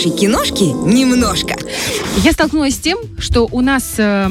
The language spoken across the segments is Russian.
хорошей киношки немножко. Я столкнулась с тем, что у нас, э,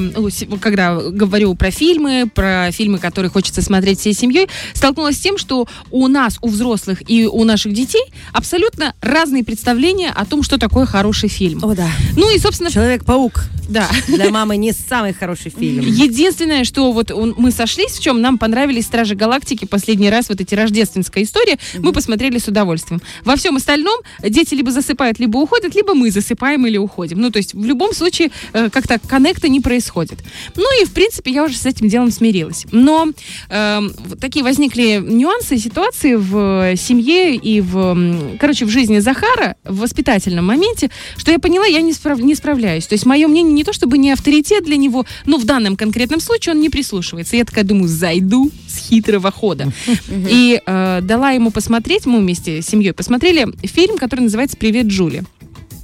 когда говорю про фильмы, про фильмы, которые хочется смотреть всей семьей, столкнулась с тем, что у нас, у взрослых и у наших детей абсолютно разные представления о том, что такое хороший фильм. О, да. Ну и, собственно... Человек-паук. Да. Для мамы не самый хороший фильм. Единственное, что вот мы сошлись, в чем нам понравились Стражи Галактики последний раз, вот эти рождественская история, mm-hmm. мы посмотрели с удовольствием. Во всем остальном дети либо засыпают, либо уходят, либо мы засыпаем или уходим. Ну, то есть в любом случае э, как-то коннекта не происходит. Ну и, в принципе, я уже с этим делом смирилась. Но э, такие возникли нюансы, ситуации в семье и в, короче, в жизни Захара в воспитательном моменте, что я поняла, я не, справ, не справляюсь. То есть мое мнение не то чтобы не авторитет для него, но в данном конкретном случае он не прислушивается. Я такая думаю, зайду с хитрого хода. И э, дала ему посмотреть, мы вместе с семьей посмотрели фильм, который называется «Привет, Джули».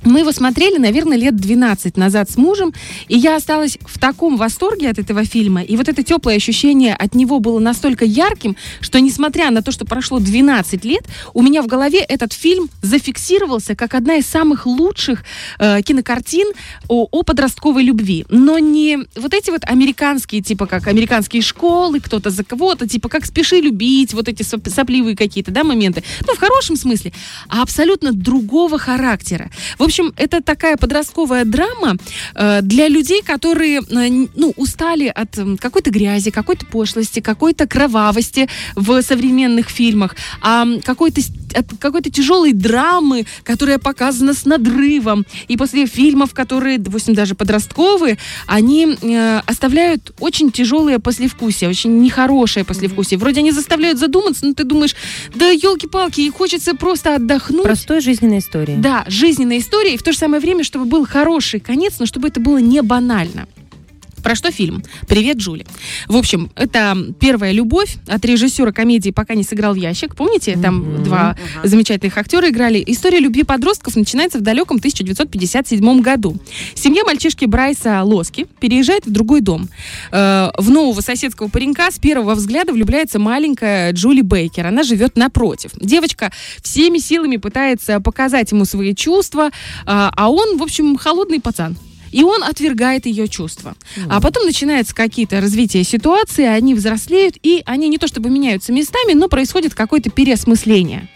Мы его смотрели, наверное, лет 12 назад с мужем, и я осталась в таком восторге от этого фильма. И вот это теплое ощущение от него было настолько ярким, что, несмотря на то, что прошло 12 лет, у меня в голове этот фильм зафиксировался как одна из самых лучших э, кинокартин о, о подростковой любви. Но не вот эти вот американские, типа как американские школы, кто-то за кого-то, типа как «Спеши любить», вот эти сопливые какие-то, да, моменты. Ну, в хорошем смысле, а абсолютно другого характера. В общем, это такая подростковая драма э, для людей, которые, э, ну, устали от э, какой-то грязи, какой-то пошлости, какой-то кровавости в современных фильмах, а какой-то от какой-то тяжелой драмы, которая показана с надрывом. И после фильмов, которые, допустим, даже подростковые, они э, оставляют очень тяжелые послевкусия, очень нехорошее послевкусие. Вроде они заставляют задуматься, но ты думаешь, да елки-палки, и хочется просто отдохнуть. Простой жизненная история. Да, жизненная история история, и в то же самое время, чтобы был хороший конец, но чтобы это было не банально. Про что фильм? «Привет, Джули». В общем, это первая любовь от режиссера комедии «Пока не сыграл в ящик». Помните, там mm-hmm. два uh-huh. замечательных актера играли. История любви подростков начинается в далеком 1957 году. Семья мальчишки Брайса Лоски переезжает в другой дом. Э, в нового соседского паренька с первого взгляда влюбляется маленькая Джули Бейкер. Она живет напротив. Девочка всеми силами пытается показать ему свои чувства, э, а он, в общем, холодный пацан и он отвергает ее чувства. Mm. А потом начинаются какие-то развития ситуации, они взрослеют, и они не то чтобы меняются местами, но происходит какое-то переосмысление.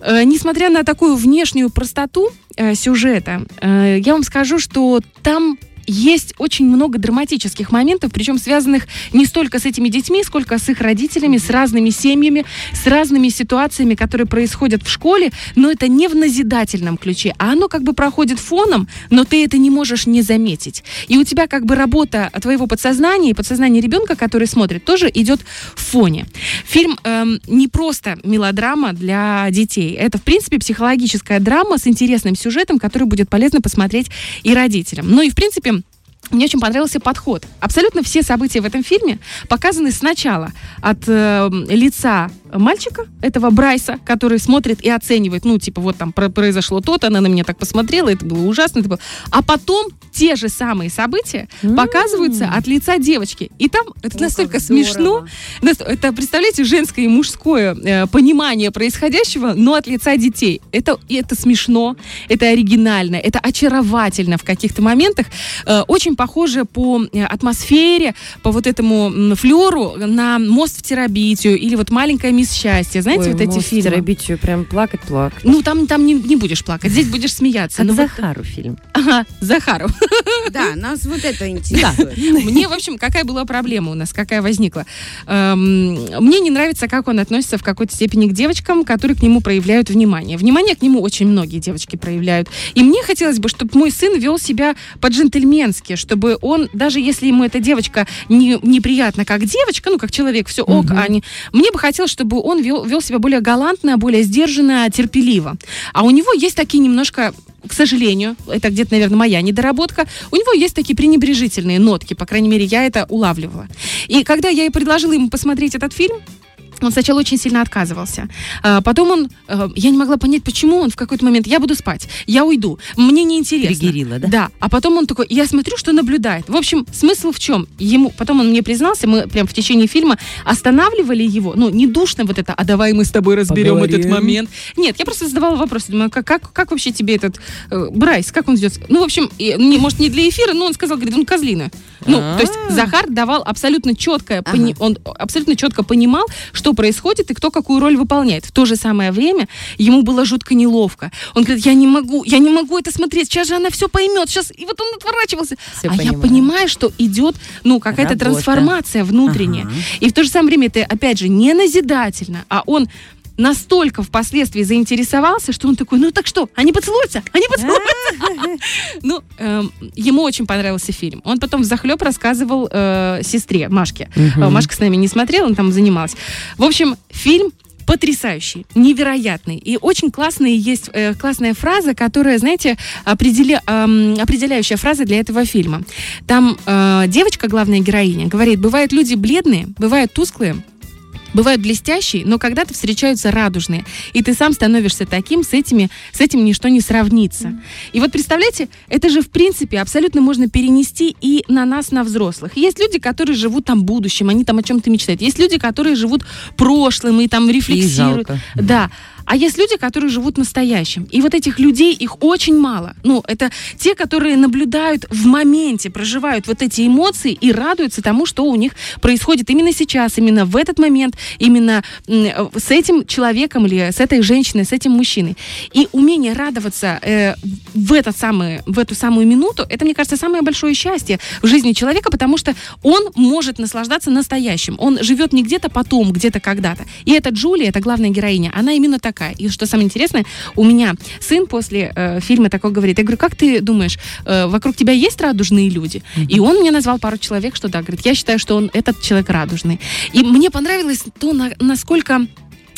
Э, несмотря на такую внешнюю простоту э, сюжета, э, я вам скажу, что там есть очень много драматических моментов, причем связанных не столько с этими детьми, сколько с их родителями, с разными семьями, с разными ситуациями, которые происходят в школе, но это не в назидательном ключе, а оно как бы проходит фоном, но ты это не можешь не заметить. И у тебя как бы работа твоего подсознания и подсознания ребенка, который смотрит, тоже идет в фоне. Фильм эм, не просто мелодрама для детей, это в принципе психологическая драма с интересным сюжетом, который будет полезно посмотреть и родителям. Ну и в принципе мне очень понравился подход. Абсолютно все события в этом фильме показаны сначала от э, лица мальчика, этого Брайса, который смотрит и оценивает, ну, типа, вот там произошло то-то, она на меня так посмотрела, это было ужасно, это было... А потом те же самые события mm-hmm. показываются от лица девочки. И там это О, настолько смешно. Это, представляете, женское и мужское э, понимание происходящего, но от лица детей. Это, это смешно, это оригинально, это очаровательно в каких-то моментах. Э, очень похоже по э, атмосфере, по вот этому флеру на «Мост в Терабитию» или вот «Маленькая мисс счастья». Знаете, Ой, вот эти фильмы? Терабитию прям плакать-плакать. Ну, там, там не, не будешь плакать, здесь будешь смеяться. Как но Захару вот... фильм. Ага, Захару. Да, нас вот это интересует. Мне, в общем, какая была проблема у нас, какая возникла? Эм, мне не нравится, как он относится в какой-то степени к девочкам, которые к нему проявляют внимание. Внимание к нему очень многие девочки проявляют. И мне хотелось бы, чтобы мой сын вел себя по-джентльменски, чтобы он, даже если ему эта девочка не, неприятна как девочка, ну, как человек, все ок, а не... Мне бы хотелось, чтобы он вел, вел себя более галантно, более сдержанно, терпеливо. А у него есть такие немножко к сожалению, это где-то, наверное, моя недоработка, у него есть такие пренебрежительные нотки, по крайней мере, я это улавливала. И когда я и предложила ему посмотреть этот фильм, Он сначала очень сильно отказывался. А потом он, э, я не могла понять, почему он в какой-то момент, я буду спать, я уйду, мне неинтересно. Триггерила, да? Да. А потом он такой, я смотрю, что наблюдает. В общем, смысл в чем? Ему, потом он мне признался, мы прям в течение фильма останавливали его, ну, не душно вот это, а давай мы с тобой разберем Поговорим. этот момент. Нет, я просто задавала вопрос, думаю, как, как, как вообще тебе этот э, Брайс, как он идет? Ну, в общем, и, не, может, не для эфира, но он сказал, говорит, он козлина. Ну, то есть А. Захар давал абсолютно четкое, Ага. пони- он абсолютно четко понимал, что происходит и кто какую роль выполняет. В то же самое время ему было жутко неловко. Он говорит, я не могу, я не могу это смотреть, сейчас же она все поймет, сейчас... И вот он отворачивался. Всё а я понимаю. понимаю, что идет, ну, какая-то Работа. трансформация внутренняя. Ага. И в то же самое время это, опять же, не назидательно, а он настолько впоследствии заинтересовался, что он такой, ну так что, они поцелуются? Они поцелуются? Ну, эм, ему очень понравился фильм. Он потом захлеб рассказывал э, сестре Машке. Э, Машка с нами не смотрела, он там занималась. В общем, фильм потрясающий, невероятный. И очень классные есть, э, классная фраза, которая, знаете, определя- эм, определяющая фраза для этого фильма. Там э, девочка, главная героиня, говорит, бывают люди бледные, бывают тусклые, Бывают блестящие, но когда-то встречаются радужные. И ты сам становишься таким, с, этими, с этим ничто не сравнится. И вот представляете, это же в принципе абсолютно можно перенести и на нас, на взрослых. Есть люди, которые живут там будущим, они там о чем-то мечтают. Есть люди, которые живут прошлым и там рефлексируют. жалко. Да. А есть люди, которые живут настоящим. И вот этих людей, их очень мало. Ну, это те, которые наблюдают в моменте, проживают вот эти эмоции и радуются тому, что у них происходит именно сейчас, именно в этот момент, именно э, с этим человеком или с этой женщиной, с этим мужчиной. И умение радоваться э, в, этот самый, в эту самую минуту, это, мне кажется, самое большое счастье в жизни человека, потому что он может наслаждаться настоящим. Он живет не где-то потом, где-то когда-то. И эта Джулия, это главная героиня, она именно такая. И что самое интересное, у меня сын после э, фильма такой говорит, я говорю, как ты думаешь, э, вокруг тебя есть радужные люди? И он мне назвал пару человек, что да, говорит, я считаю, что он этот человек радужный. И мне понравилось то, на- насколько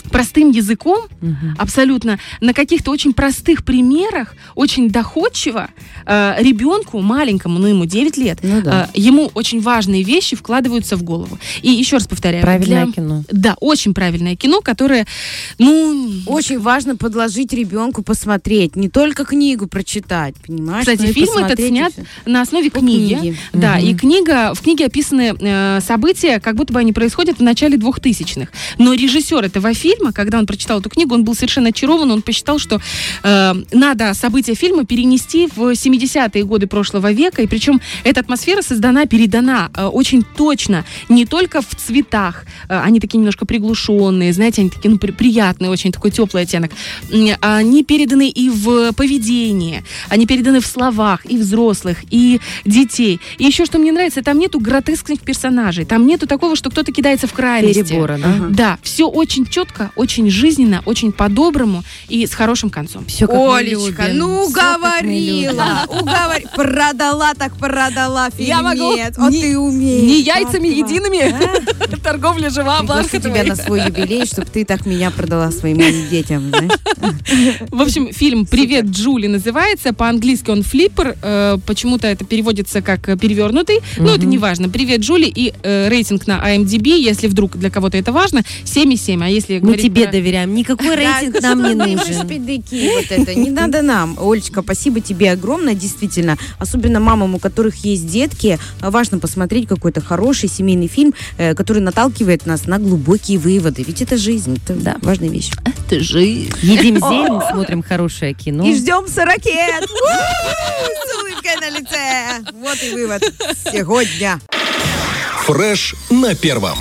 простым языком, Мгм. абсолютно на каких-то очень простых примерах, очень доходчиво э, ребенку маленькому, ну ему 9 лет, Ну да. э, ему очень важные вещи вкладываются в голову. И еще раз повторяю, Правильное для- кино. Да, очень правильное кино, которое, ну, Очень важно подложить ребенку посмотреть, не только книгу прочитать, понимаешь? Кстати, и фильм этот снят на основе По книги. книге. Да, Мгм. и книга, в книге описаны э, события, как будто бы они происходят в начале 2000-х. Но режиссер этого фильма, когда он прочитал эту книгу, он был совершенно очарован, он посчитал, что э, надо события фильма перенести в 70-е годы прошлого века, и причем эта атмосфера создана, передана э, очень точно, не только в цветах, э, они такие немножко приглушенные, знаете, они такие ну, при- приятные, очень такой теплый оттенок, они переданы и в поведении, они переданы в словах и взрослых, и детей. И еще что мне нравится, там нету гротескных персонажей, там нету такого, что кто-то кидается в крайности. Перебора, да? Да, все очень четко, очень жизненно, очень по-доброму и с хорошим концом. Все как Олечка, мы любим. ну уговорила, уговор... продала так продала. Я могу Вот не- ты умеешь. Не яйцами едиными, торговля жива, Бланка тебя на свой юбилей, чтобы ты так меня продала своим детям? В общем, фильм «Привет, Джули» называется. По-английски он «Флиппер». Э, почему-то это переводится как «перевернутый». Но это не важно. «Привет, Джули» и э, рейтинг на IMDb, если вдруг для кого-то это важно, 7,7. А если Мы тебе про- доверяем. Никакой рейтинг Да, нам не нужен. шпидыки, вот это, не надо нам. Олечка, спасибо тебе огромное, действительно. Особенно мамам, у которых есть детки, важно посмотреть какой-то хороший семейный фильм, э, который наталкивает нас на глубокие выводы. Ведь это жизнь, это Да. важная вещь. Это жизнь. Едим зелень, смотрим хорошее кино. И ждем ракет! С улыбкой на лице! Вот и вывод сегодня. Фреш на первом.